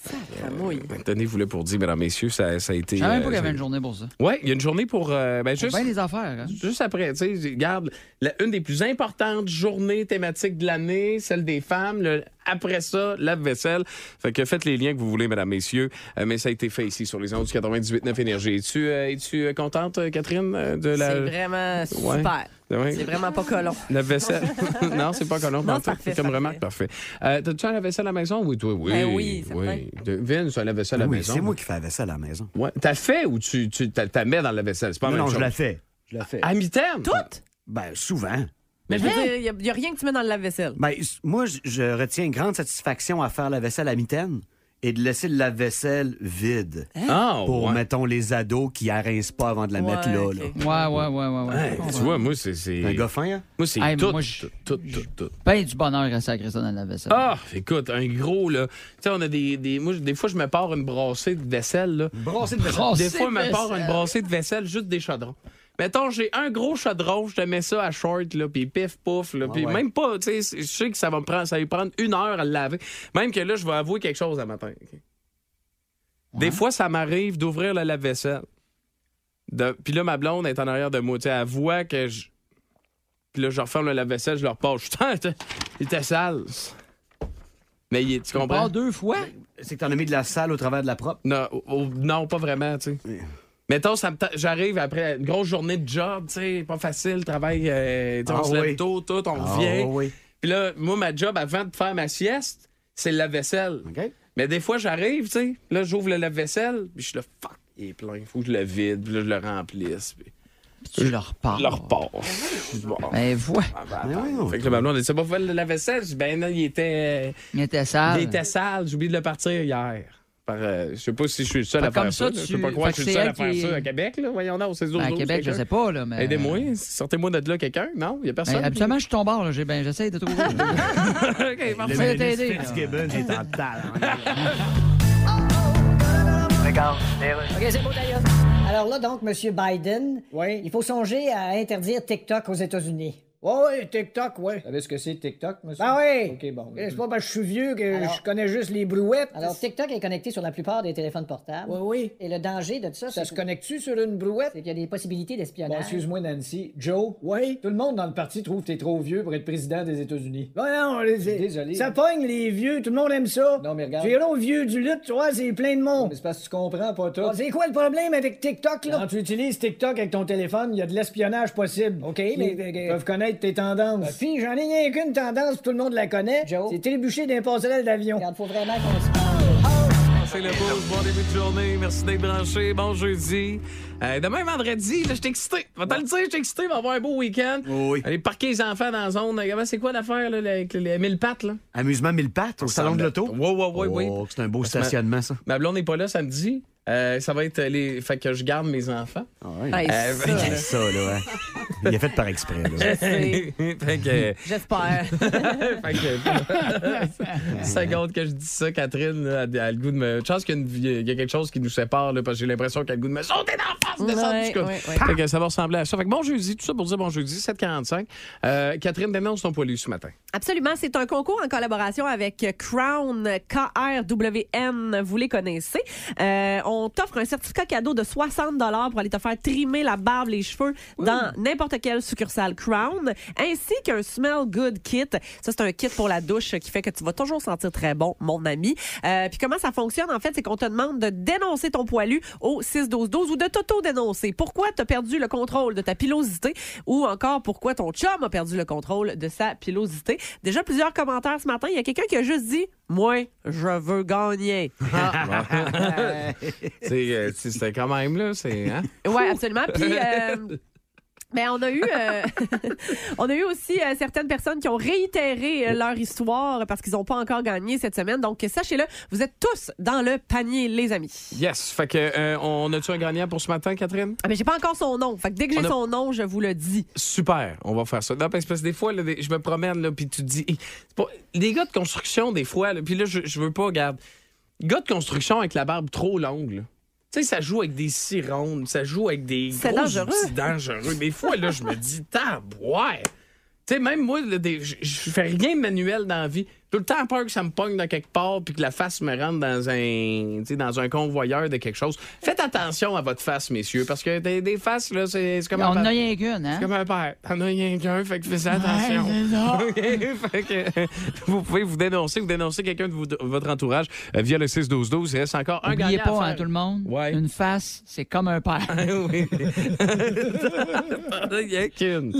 Sacramouille. Ben, Tenez-vous le pour dire, mesdames, messieurs, ça, ça a été. Je savais même euh, pas qu'il y avait une journée pour ça. Ouais, il y a une journée pour. euh, ben, juste, Bien les affaires, hein? juste après, tu sais, regarde, la- une des plus importantes journées thématiques de l'année, celle des femmes. le- après ça, lave-vaisselle. Fait que faites les liens que vous voulez, mesdames, messieurs. Euh, mais ça a été fait ici sur les ondes du 98.9 Énergie. Es-tu euh, es-tu, euh, contente, euh, Catherine, euh, de la. C'est vraiment super. Ouais. C'est vraiment pas colon. Lave-vaisselle. non, c'est pas collant. Non, parfait, Comme c'est remarque, parfait. Euh, T'as-tu un lave-vaisselle à la maison? Oui, toi, oui. Ben oui, Vince, un lave-vaisselle à la Oui, maison. c'est moi qui fais la vaisselle à la maison. Ouais. T'as fait ou tu, tu t'as, mets dans la vaisselle? C'est pas la Non, même non, je la fais. Je la fais. À mi-terme? Toutes? Ben, souvent. Mais je veux dire, il n'y a, rien que tu mets dans le lave-vaisselle. Ben, moi, je- je retiens une grande satisfaction à faire la vaisselle à mitaine et de laisser la vaisselle vide. Ah, Pour, ouais. mettons, les ados qui arrincent pas avant de la Ouais, mettre là. Ouais, ouais, ouais, ouais. ouais. Tu vois, moi, c'est. c'est... Un gars fin, hein? Moi, c'est Hey, tout, tout, tout, tout, tout. Ben du bonheur à sacrer ça dans la vaisselle. Ah, écoute, un gros, là. Tu sais, on a des. des moi, des fois, je me pars une brassée de vaisselle, là. Brasser de vaisselle. Brassée Des fois, je me pars une brassée de vaisselle, juste des chaudrons. Mettons, j'ai un gros chaudron, je te mets ça à short, là, puis pif, pouf, là, puis ouais. même pas, tu sais, je sais que ça va me prendre, ça va me prendre une heure à le laver. Même que là, je vais avouer quelque chose à matin. Des fois, ça m'arrive d'ouvrir le lave-vaisselle. De... Puis là, ma blonde est en arrière de moi, tu sais, elle voit que je... Puis là, je referme le lave-vaisselle, je le repars. Putain, il était sale. Mais il est- tu comprends? deux fois? C'est que t'en as mis de la salle au travers de la propre. Non, oh, non, pas vraiment, tu sais. Mettons, ça j'arrive après une grosse journée de job, tu sais, pas facile, travail, euh, sais, on Ah se lève tôt, tout, on Ah, revient. oui. Puis là, moi, ma job avant de faire ma sieste, c'est le lave-vaisselle. Mais des fois, j'arrive, tu sais, là, j'ouvre le lave-vaisselle, puis je suis là, fuck, il est plein, faut que je le vide, puis là, je le remplisse, puis Tu le repars. je le repars. Bon. Ben, vois. Ah, ben, voyons. Fait que là, ma blonde, elle dit, c'est pas fait le lave-vaisselle? Je dis, ben non, il était, Il était sale. il était sale, j'ai oublié de le partir hier. Par, euh, je sais pas si je suis le seul à faire comme ça. Je tu- sais pas quoi, fait je suis le seul à faire ça à Québec, là. Voyons donc, c'est Ben, à Québec, je sais pas, là, mais. Aidez-moi, sortez-moi de là quelqu'un. Non, il n'y a personne. Ben, habituellement, je suis ton bord, là. J'ai- Ben, j'essaie de trouver. OK, Le parfait. fait ministre t'aider. Fitzgibbon est en talent. OK, c'est beau d'ailleurs. Alors là, donc, M. Biden, Oui. il faut songer à interdire TikTok aux États-Unis. Ouais, ouais, TikTok, ouais. Vous savez ce que c'est, TikTok, monsieur? Ah oui! OK, bon. Euh, C'est pas parce que je suis vieux que Alors- je connais juste les brouettes. Alors, TikTok est connecté sur la plupart des téléphones portables. Oui, oui. Et le danger de ça, Ça c'est se connecte-tu sur une brouette? c'est qu'il y a des possibilités Bon, d'espionnage. excuse-moi, Nancy. Joe? Oui? Tout le monde dans le parti trouve que t'es trop vieux pour être président des États-Unis. Ouais, non, les- Désolé. Ça pogne les vieux, tout le monde aime ça. Non, mais regarde. J'irai vieux du lutte, tu vois, c'est plein de monde. Mais c'est parce que tu comprends pas tout. Bon, c'est quoi le problème avec TikTok, là? Quand tu utilises TikTok avec ton téléphone, il y a de l'espionnage possible. OK, mais- Ils peuvent connaître tes tendances. Euh, Puis, j'en ai rien qu'une tendance, tout le monde la connaît. Joe? C'est trébucher d'un passerelle d'avion. Regarde, faut vraiment qu'on se. C'est le boost. Bon début de journée. Merci d'être branché. Bon jeudi. Euh, demain, vendredi, là, je suis excité. Va te le dire, je suis excité. On va avoir un beau week-end. Oui. Allez parquer les enfants dans la zone. Comment C'est quoi l'affaire, là, avec les mille pattes, là? Amusement mille pattes au salon de l'auto. Oui, oui, oui, oui. Oh, c'est un beau Parce que ma- stationnement, ça. Ma blonde n'est pas là samedi. Euh, ça va être les. Fait que je garde mes enfants. Ah ouais. Hey, Euh, ça, Hey, ça, là. Il est fait par exprès, là. c'est- fait que. J'espère. fait que. seconde que je dis ça, Catherine, là, elle a le goût de me. Chance qu'il y a, une- il y a quelque chose qui nous sépare, là, parce que j'ai l'impression qu'elle a le goût de me sauter dans la face, descendre Ouais, ouais, ouais. Fait que ça va ressembler à ça. Fait que bon jeudi, tout ça pour dire bon jeudi, 7h45. Euh, Catherine, dénonce ton poilu ce matin. Absolument. C'est un concours en collaboration avec Crown, K-R-W-N. Vous les connaissez. Euh, on t'offre un certificat cadeau de 60 pour aller te faire trimer la barbe, les cheveux dans n'importe quelle succursale Crown, ainsi qu'un Smell Good Kit. Ça, c'est un kit pour la douche qui fait que tu vas toujours sentir très bon, mon ami. Euh, puis comment ça fonctionne, en fait, c'est qu'on te demande de dénoncer ton poilu au 6-12-12 ou de t'auto-dénoncer. Pourquoi tu as perdu le contrôle de ta pilosité ou encore pourquoi ton chum a perdu le contrôle de sa pilosité? Déjà, plusieurs commentaires ce matin. Il y a quelqu'un qui a juste dit « Moi, je veux gagner. C'est, euh, c'est- c'était quand même, là. C'est. Hein? Oui, absolument. Puis... euh, Mais on a eu, euh, on a eu aussi euh, certaines personnes qui ont réitéré euh, leur histoire parce qu'ils n'ont pas encore gagné cette semaine. Donc, sachez-le, vous êtes tous dans le panier, les amis. Yes. Fait que, on a-tu un gagnant pour ce matin, Catherine? Ah, mais j'ai pas encore son nom. Fait que dès que j'ai a- son nom, je vous le dis. Super, on va faire ça. Non, parce que des fois, là, je me promène, là, puis tu te dis. hey, c'est pas- les gars de construction, des fois, là, puis là, je, je veux pas, regarde. Gars de construction avec la barbe trop longue, là. Tu sais, ça joue avec des cirondes, ça joue avec des C'est gros dangereux. outils dangereux. Des fois, là, je me dis, tabouais. Tu sais, même moi, je fais rien de manuel dans la vie. Tout le temps peur que ça me pogne dans quelque part puis que la face me rentre dans un, dans un convoyeur de quelque chose. Faites attention à votre face, messieurs, parce que des, des faces, là, c'est comme On un en a pa- rien qu'une, hein? c'est comme un père. T'en as rien qu'un, fait que fais attention. OK? Fait que, vous pouvez vous dénoncer, vous dénoncer quelqu'un de vous- votre entourage euh, via le 6-12-12. Il reste encore un gagnant pas, à hein, tout le monde, Ouais. une face, c'est comme un père. oui. Il y a qu'une.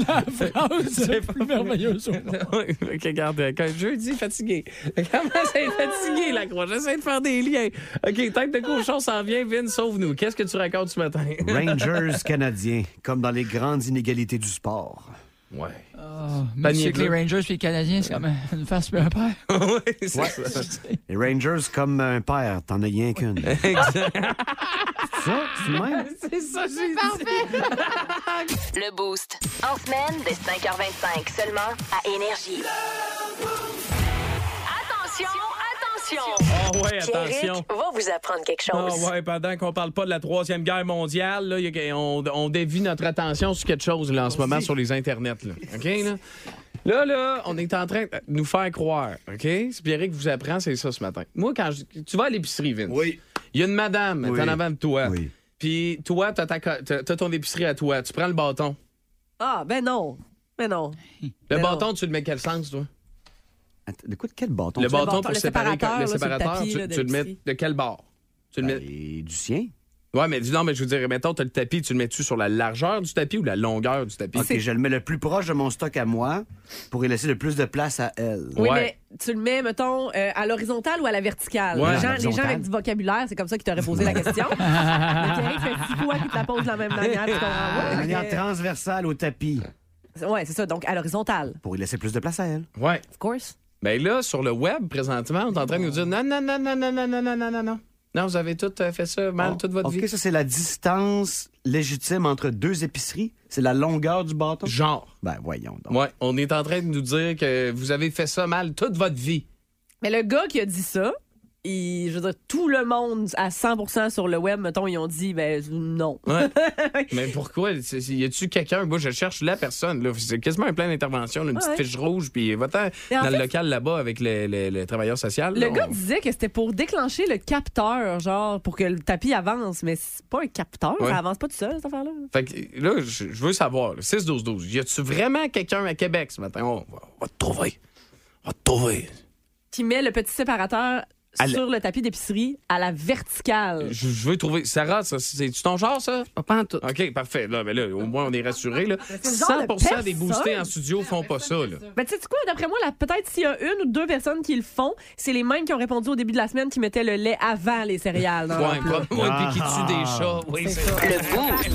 c'est plus merveilleuse au monde. Fait que regarde, quand jeudi fatigué. Comment ça être fatigué, la croix? J'essaie de faire des liens. OK, tête de cochon s'en vient. Vin, sauve-nous. Qu'est-ce que tu racontes ce matin? Rangers canadiens, comme dans les grandes inégalités du sport. Ouais. Mais sais que les. Rangers et les Canadiens, c'est comme une face et un père. oui, c'est ça. Les Rangers, comme un père, t'en as rien qu'une. Exact. Ça, c'est le même? C'est ça, j'ai dit. Le Boost. En semaine, dès 5h25, seulement à Énergie. Attention, attention! Ah ouais, attention. Pierrick va vous apprendre quelque Ah chose. ouais, pendant qu'on parle pas de la Troisième Guerre mondiale, là, il y a- on, on dévie notre attention sur quelque chose là, en ce moment sur les internets. Là. OK, là? Là, là, on est en train de nous faire croire, OK? C'est Pierrick qui vous apprend, c'est ça ce matin. Moi, quand je- tu vas à l'épicerie, Vince, Oui. il y a une madame elle est Oui. en avant de toi. Oui. Puis toi, t'as, ta t'as- ton épicerie à toi. Tu prends le bâton. Ah, ben non. Ben non. Le Ben bâton, tu le mets quel sens, toi? Attends, De quoi, de quel bâton? Le tu- bâton pour le séparer séparateur, le là, séparateur, tapis, tu, là, tu le mets de quel bord? Tu le mets... Et du sien? Ouais, mais dis non, mais je veux dire, mettons, t'as le tapis, tu le mets-tu sur la largeur du tapis ou la longueur du tapis? OK, je le mets le plus proche de mon stock à moi pour y laisser le plus de place à elle. Oui, Ouais. mais tu le mets, mettons, euh, à l'horizontale ou à la verticale? Ouais. les, gens, les gens avec du vocabulaire, c'est comme ça qu'ils t'auraient posé la question. mais fait six fois qu'il te la pose de la même manière. tu comprends? De Ouais, manière transversale au tapis ouais, c'est ça. Donc, à l'horizontale. pour y laisser plus de place à elle. Ouais. Of course. Ben là, sur le web, présentement, on est en train de nous dire non, non, non, non, non, non, non, non, non, non, non. Non, vous avez tout euh, fait ça mal toute votre OK, vie. ça, c'est la distance légitime entre deux épiceries? C'est la longueur du bâton? Genre. Ben, voyons donc. Ouais, on est en train de nous dire que vous avez fait ça mal toute votre vie. Mais le gars qui a dit ça, il, je veux dire, tout le monde à 100 sur le web, mettons, ils ont dit, ben non. Ouais. Mais pourquoi? Y a-tu quelqu'un? Moi, je cherche la personne. là. C'est quasiment un plan d'intervention, une petite fiche rouge, puis va-t'en dans le local là-bas avec les, les- les travailleurs sociaux. Le là, gars on- disait que c'était pour déclencher le capteur, genre, pour que le tapis avance, mais c'est pas un capteur, Ouais. ça avance pas tout seul, cette affaire-là. Fait que là, je je veux savoir, 6-12-12, y a-tu vraiment quelqu'un à Québec ce matin? On va, on va te trouver. On va te trouver. Qui met le petit séparateur Sur le tapis d'épicerie à la verticale. Je, je veux trouver. Sarah, ça, c'est-tu ton genre, ça? Pas en tout. OK, parfait. Là, mais là, au moins, on est rassurés. Là. c'est le genre 100 de des boostés en studio font pas ça. Là. Ben, tu sais quoi, d'après moi, là, peut-être s'il y a une ou deux personnes qui le font, c'est les mêmes qui ont répondu au début de la semaine qui mettaient le lait avant les céréales. Dans Ouais, puis qui tue des chats. Oui, c'est ça. Le Boost.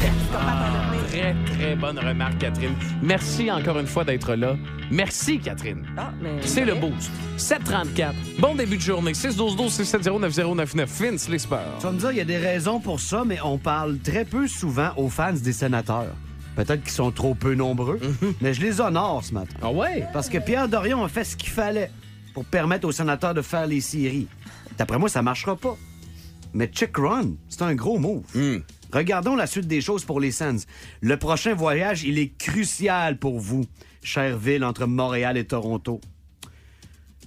Très, très bonne remarque, Catherine. Merci encore une fois d'être là. Merci, Catherine. Ah, mais- C'est le boost. 734. Bon début de journée. 612-12-670-9099. Vince, les sports. Tu vas me dire, il y a des raisons pour ça, mais on parle très peu souvent aux fans des sénateurs. Peut-être qu'ils sont trop peu nombreux, mais je les honore ce matin. Ah ouais? Parce que Pierre Dorion a fait ce qu'il fallait pour permettre aux sénateurs de faire les séries. D'après moi, ça marchera pas. Mais check run, c'est un gros move. Regardons la suite des choses pour les Sens. Le prochain voyage, il est crucial pour vous, chère ville entre Montréal et Toronto.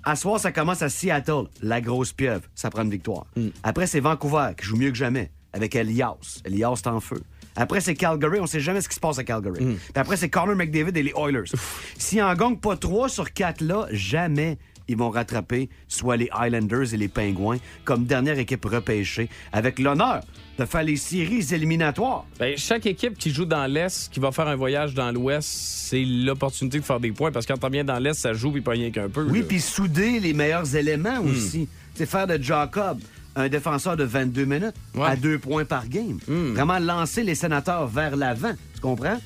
À soir, ça commence à Seattle, la grosse pieuvre. Ça prend une victoire. Après, c'est Vancouver, qui joue mieux que jamais, avec Elias. Elias, c'est en feu. Après, c'est Calgary. On sait jamais ce qui se passe à Calgary. Puis après, c'est Connor McDavid et les Oilers. S'ils en gagnent pas trois sur quatre là, jamais ils vont rattraper soit les Islanders et les Pingouins comme dernière équipe repêchée, avec l'honneur de faire les séries éliminatoires. Ben, chaque équipe qui joue dans l'Est, qui va faire un voyage dans l'Ouest, c'est l'opportunité de faire des points. Parce que quand t'en viens dans l'Est, ça joue puis pas rien qu'un peu. Oui, puis souder les meilleurs éléments aussi. C'est faire de Jacob un défenseur de 22 minutes Ouais. à deux points par game. Vraiment lancer les sénateurs vers l'avant. Tu comprends?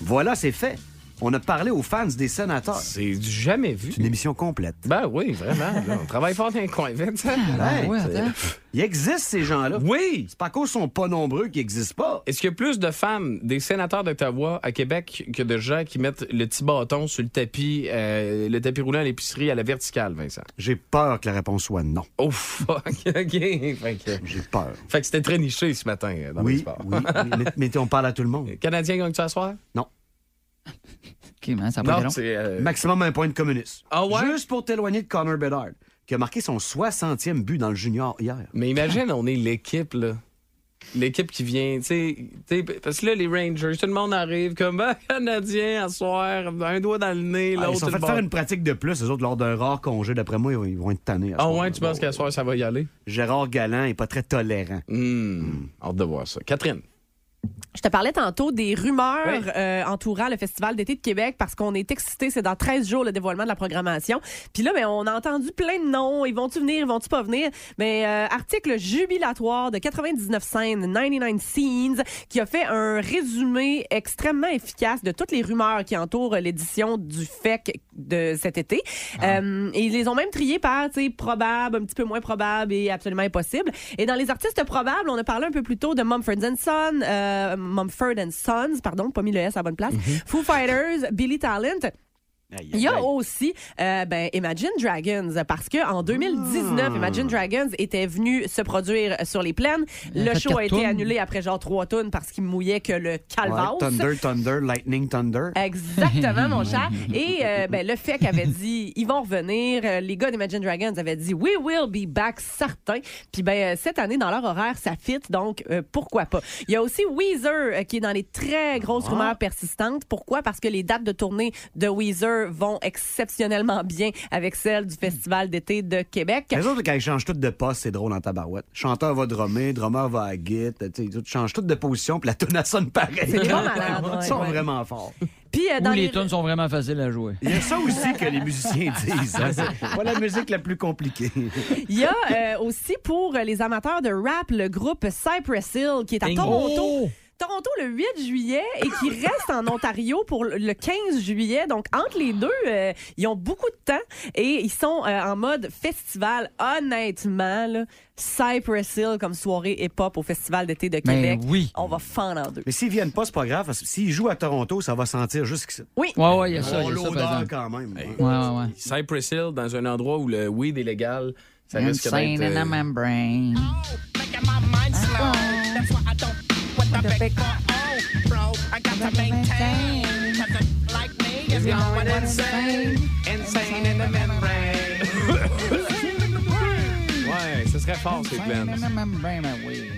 Voilà, c'est fait. On a parlé aux fans des sénateurs. C'est du jamais vu. C'est une émission complète. Ben oui, vraiment. là. on travaille fort dans les coins vite. ça. Ouais. Il existe ces gens-là. Oui! C'est pas à cause qu'ils sont pas nombreux qu'ils n'existent pas. Est-ce qu'il y a plus de femmes des sénateurs d'Ottawa à Québec que de gens qui mettent le petit bâton sur le tapis, euh, le tapis roulant à l'épicerie à la verticale, Vincent? J'ai peur que la réponse soit non. Oh fuck, OK. J'ai peur. fait que c'était très niché ce matin euh, le Oui, sport. oui, oui, mais, mais on parle à tout le monde. Canadien gagne-tu à soir? OK, man, ça va Non, c'est... euh, Maximum un point de communiste. Ah ouais? Juste pour t'éloigner de Connor Bedard, qui a marqué son 60e but dans le junior hier. Mais imagine, on est l'équipe, là. L'équipe qui vient, tu sais, parce que là, les Rangers, tout le monde arrive comme ah, Canadien à soir, un doigt dans le nez, Ah, ils l'autre. sont fait faire une pratique de plus, eux autres, lors d'un rare congé. D'après moi, ils vont- être tannés. Ah ouais, tu penses qu'à soir, ça va y aller? Gérard Galland est pas très tolérant. Hmm, hâte de voir ça. Catherine. Je te parlais tantôt des rumeurs Oui. euh, entourant le Festival d'été de Québec parce qu'on est excité. C'est dans 13 jours le dévoilement de la programmation. Puis là, ben, on a entendu plein de noms. Ils vont-tu venir, ils vont-tu pas venir? Mais euh, article jubilatoire de 99 scènes, 99 scenes, qui a fait un résumé extrêmement efficace de toutes les rumeurs qui entourent l'édition du FEC de cet été. Euh, et ils les ont même triés par, tu sais, probable, un petit peu moins probable et absolument impossible. Et dans les artistes probables, on a parlé un peu plus tôt de Mumford Son, Mumford and Sons, pardon, pas mis le S à la bonne place, Foo Fighters, Billy Talent. Il y a aussi euh, ben, Imagine Dragons, parce que en 2019, Imagine Dragons était venu se produire sur les plaines. A Le show a été annulé après genre trois tonnes parce qu'il mouillait que le Ouais, calvaire. Thunder, Thunder, Lightning, Thunder. Exactement, mon cher. Et euh, ben, le fait qu'avait dit, ils vont revenir. Euh, Les gars d'Imagine Dragons avaient dit, we will be back, certain. Puis ben, euh, cette année, dans leur horaire, ça fit, donc euh, pourquoi pas. Il y a aussi Weezer euh, qui est dans les très grosses rumeurs persistantes. Pourquoi? Parce que les dates de tournée de Weezer vont exceptionnellement bien avec celles du Festival d'été de Québec. Les autres, quand ils changent tout de poste, c'est drôle en tabarouette. Chanteur va drummer, drummer va à sais, ils changent tout de position, puis la tonne elle sonne pareil. C'est grand malade, ouais, Ils sont ouais. vraiment forts. Puis euh, dans les les... tunes sont vraiment faciles à jouer. Il y a ça aussi que les musiciens disent. hein. C'est pas la musique la plus compliquée. Il y a euh, aussi pour les amateurs de rap le groupe Cypress Hill qui est à Toronto. Toronto le 8 juillet et qui reste en Ontario pour le 15 juillet. Donc, entre les deux, euh, ils ont beaucoup de temps et ils sont euh, en mode festival. Honnêtement, là, Cypress Hill comme soirée hip-hop au Festival d'été de Mais Québec, oui. on va fendre en deux. Mais s'ils viennent pas, c'est pas grave. parce que S'ils jouent à Toronto, ça va sentir jusqu'ici. Oui. Ouais, ouais, il y a ça, On l'odeur quand même. ouais. Ouais, ouais, ouais. Cypress Hill, dans un endroit où le weed est légal, ça risque Insane d'être... in a oh, bro. I got to maintain. Going insane. Insane in the membrane. Ce serait fort, c'est plein.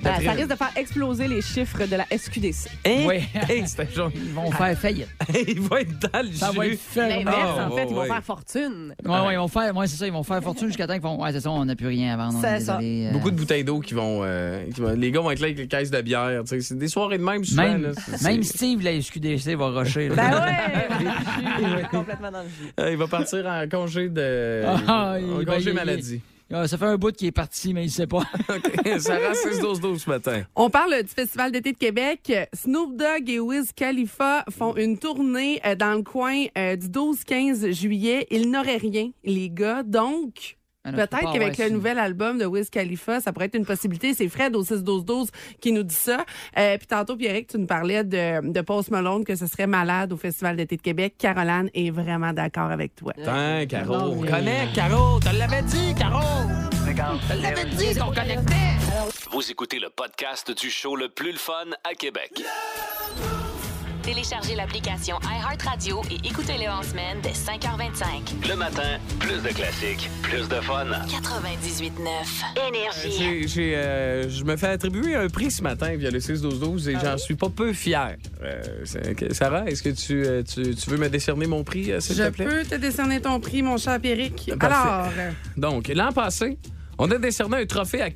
Ben, ça risque de faire exploser les chiffres de la SQDC. Hein? Oui. Hey, genre... Ils vont faire faillite. Il va être dans le Ça va être. L'inverse, Ah, en fait, ils vont ouais. faire fortune. Ouais, ouais, ils vont faire, ouais, c'est ça, ils vont faire fortune jusqu'à temps qu'ils font, ouais, c'est ça, on n'a plus rien à vendre. on C'est est ça. désolé, euh, Beaucoup de bouteilles d'eau qui vont, euh, qui vont- Les gars vont être là avec les caisses de bière. tu sais. C'est des soirées de même souvent. Même, là. C'est- même c'est- Steve, la SQDC, va rusher. là. Ben ouais! Complètement dans le jus. Euh, il va partir en congé de. Ah, en il- congé maladie. Ah, ça fait un bout qu'il est parti, mais il sait pas. OK. Sarah, 6-12-12 ce matin. On parle du Festival d'été de Québec. Snoop Dogg et Wiz Khalifa font une tournée euh, dans le coin euh, du 12-15 juillet. Ils n'auraient rien, les gars. Donc, Ah peut-être qu'avec le nouvel album de Wiz Khalifa, ça pourrait être une possibilité. C'est Fred au 6-12-12 qui nous dit ça. Euh, Puis tantôt, Pierrick, tu nous parlais de, de Post Malone, que ce serait malade au Festival d'été de Québec. Caroline est vraiment d'accord avec toi. Attends, Caro. Non, On connaît, Caro. Te l'avais dit, Caro. Te l'avais dit qu'on connectait. Vous écoutez le podcast du show le plus le fun à Québec. Téléchargez l'application iHeartRadio et écoutez-le en semaine dès 5h25. Le matin, plus de classiques, plus de fun. 98.9 Énergie. J'ai- j'ai, euh, je me fais attribuer un prix ce matin via le 6-12-12 et j'en suis pas peu fier. Euh, Sarah, est-ce que tu, euh, tu, tu veux me décerner mon prix, euh, s'il Je te plaît? peux te décerner ton prix, mon cher Pierrick. Parfait. Alors, euh, Donc, l'an passé, on a décerné un trophée à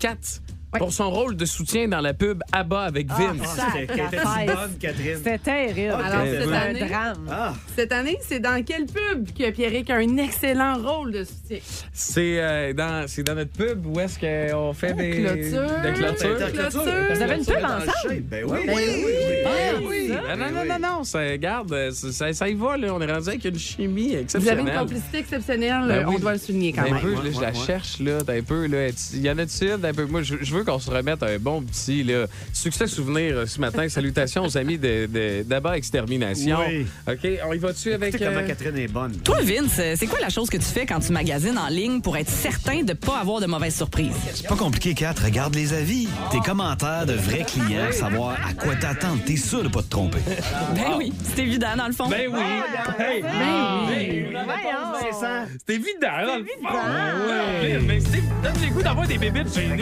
Pour son rôle de soutien dans la pub ABBA avec Ah, Vince. C'était était bonne, Catherine. C'était terrible. Alors, Ok. cette C'est un année, drame. Ah, cette année, c'est dans quelle pub que Pierrick a un excellent rôle de soutien? C'est euh, dans, notre pub où est-ce qu'on fait des, Clôture. des clôtures. Interclôture. Vous avez une pub ensemble? Ben oui. Ben oui. Ah, Ben oui. ça. Non, non, non, non, non, ça, regarde, ça, ça, ça y va, là. On est rendu avec une chimie Vous avez exceptionnelle. une complicité exceptionnelle, Ben oui. on doit le souligner quand T'as un même. peu, je la cherche, là, un peu, là. Il y en a-tu une, un peu? Moi, je, je veux qu'on se remette un bon petit, là, succès souvenir euh, ce matin. Salutations aux amis de, de, d'Abba Extermination. Oui. OK, on y va-tu avec... Écoutez comment euh, Catherine est bonne. Toi, Vince, c'est quoi la chose que tu fais quand tu magasines en ligne pour être certain de pas avoir de mauvaises surprises? C'est pas compliqué, Kat. Regarde les avis. Tes commentaires de vrais clients, savoir à quoi t'attendre. T'es sûr de pas te tromper. Ben oui, c'est évident dans le fond. Ben oui! Hey, Ben oui. Vincent. C'est évident, dans le fond. Ouais. Mais c'est donne les goûts d'avoir des bébites chez nous.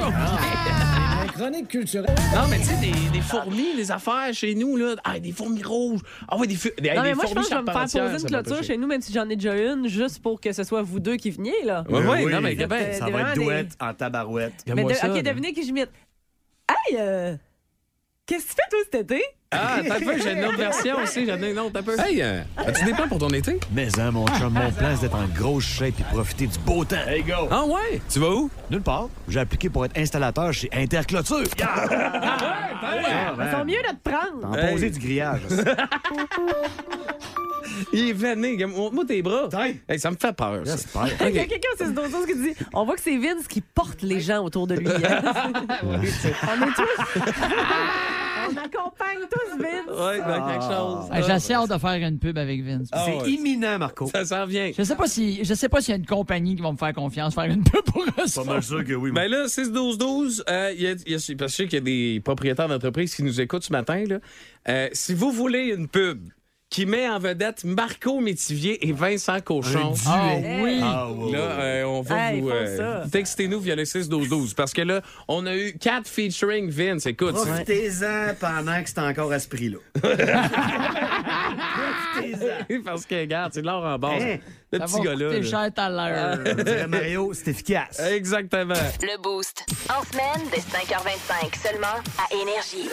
La chronique culturelle. Non, mais tu sais, des, des fourmis, des affaires chez nous, là. Ah, des fourmis rouges. Ah, ouais, des, fu- des, Non, des mais moi, je fourmis pense que je vais me faire poser une clôture chez nous, même si j'en ai déjà une, juste pour que ce soit vous deux qui veniez, là. Ouais, ouais, oui. non, mais ben, Ça va être douette en tabarouette. Mais regarde-moi de- ça, OK, devinez qui j'imite. Hey, euh, qu'est-ce que tu fais, toi, cet été? Ah, t'as peu, j'ai une autre version aussi. J'en ai une autre, t'as peu. Hey, euh, as-tu des plans pour ton été? Mais hein, mon chum, mon plan, c'est d'être en grosse shape et profiter du beau temps. Hey, go! Ah, ouais? Tu vas où? Nulle part. J'ai appliqué pour être installateur chez Interclôture. Ah, Ils sont mieux de te prendre. En Hey. poser du grillage. Il est venu. Montre-moi tes bras. Tiens. Hey, ça me fait peur, ça. J'espère. Il y a quelqu'un, c'est ce dossier qui dit On voit que c'est Vince qui porte les gens autour de lui. hein. On est tous. On accompagne tous Vince. Ouais, dans quelque chose. Ah, J'ai assez hâte de faire une pub avec Vince. Ah, C'est ouais. imminent, Marco. Ça s'en vient. Je sais pas si je sais pas s'il y a une compagnie qui va me faire confiance faire une pub pour eux. Pas mal sûr que oui. moi. Ben là, 6-12-12, euh, il y a- il y a- parce que je sais qu'il y a des propriétaires d'entreprises qui nous écoutent ce matin. Là. Euh, si vous voulez une pub qui met en vedette Marco Métivier et Vincent Cochon, Ah oui. Ah, là, euh, on va Hey, vous... euh. Textez-nous via le 6-12-12. Parce que là, on a eu 4 featuring Vince. Écoute, Profitez-en pendant que c'est encore à ce prix-là. Profitez-en. parce que, regarde, c'est de l'or en base. Hein? Le Ça petit gars-là. cher tout à l'heure. On dirait Mario, c'est efficace. Exactement. Le Boost. En semaine, dès 5h25, seulement à Énergie.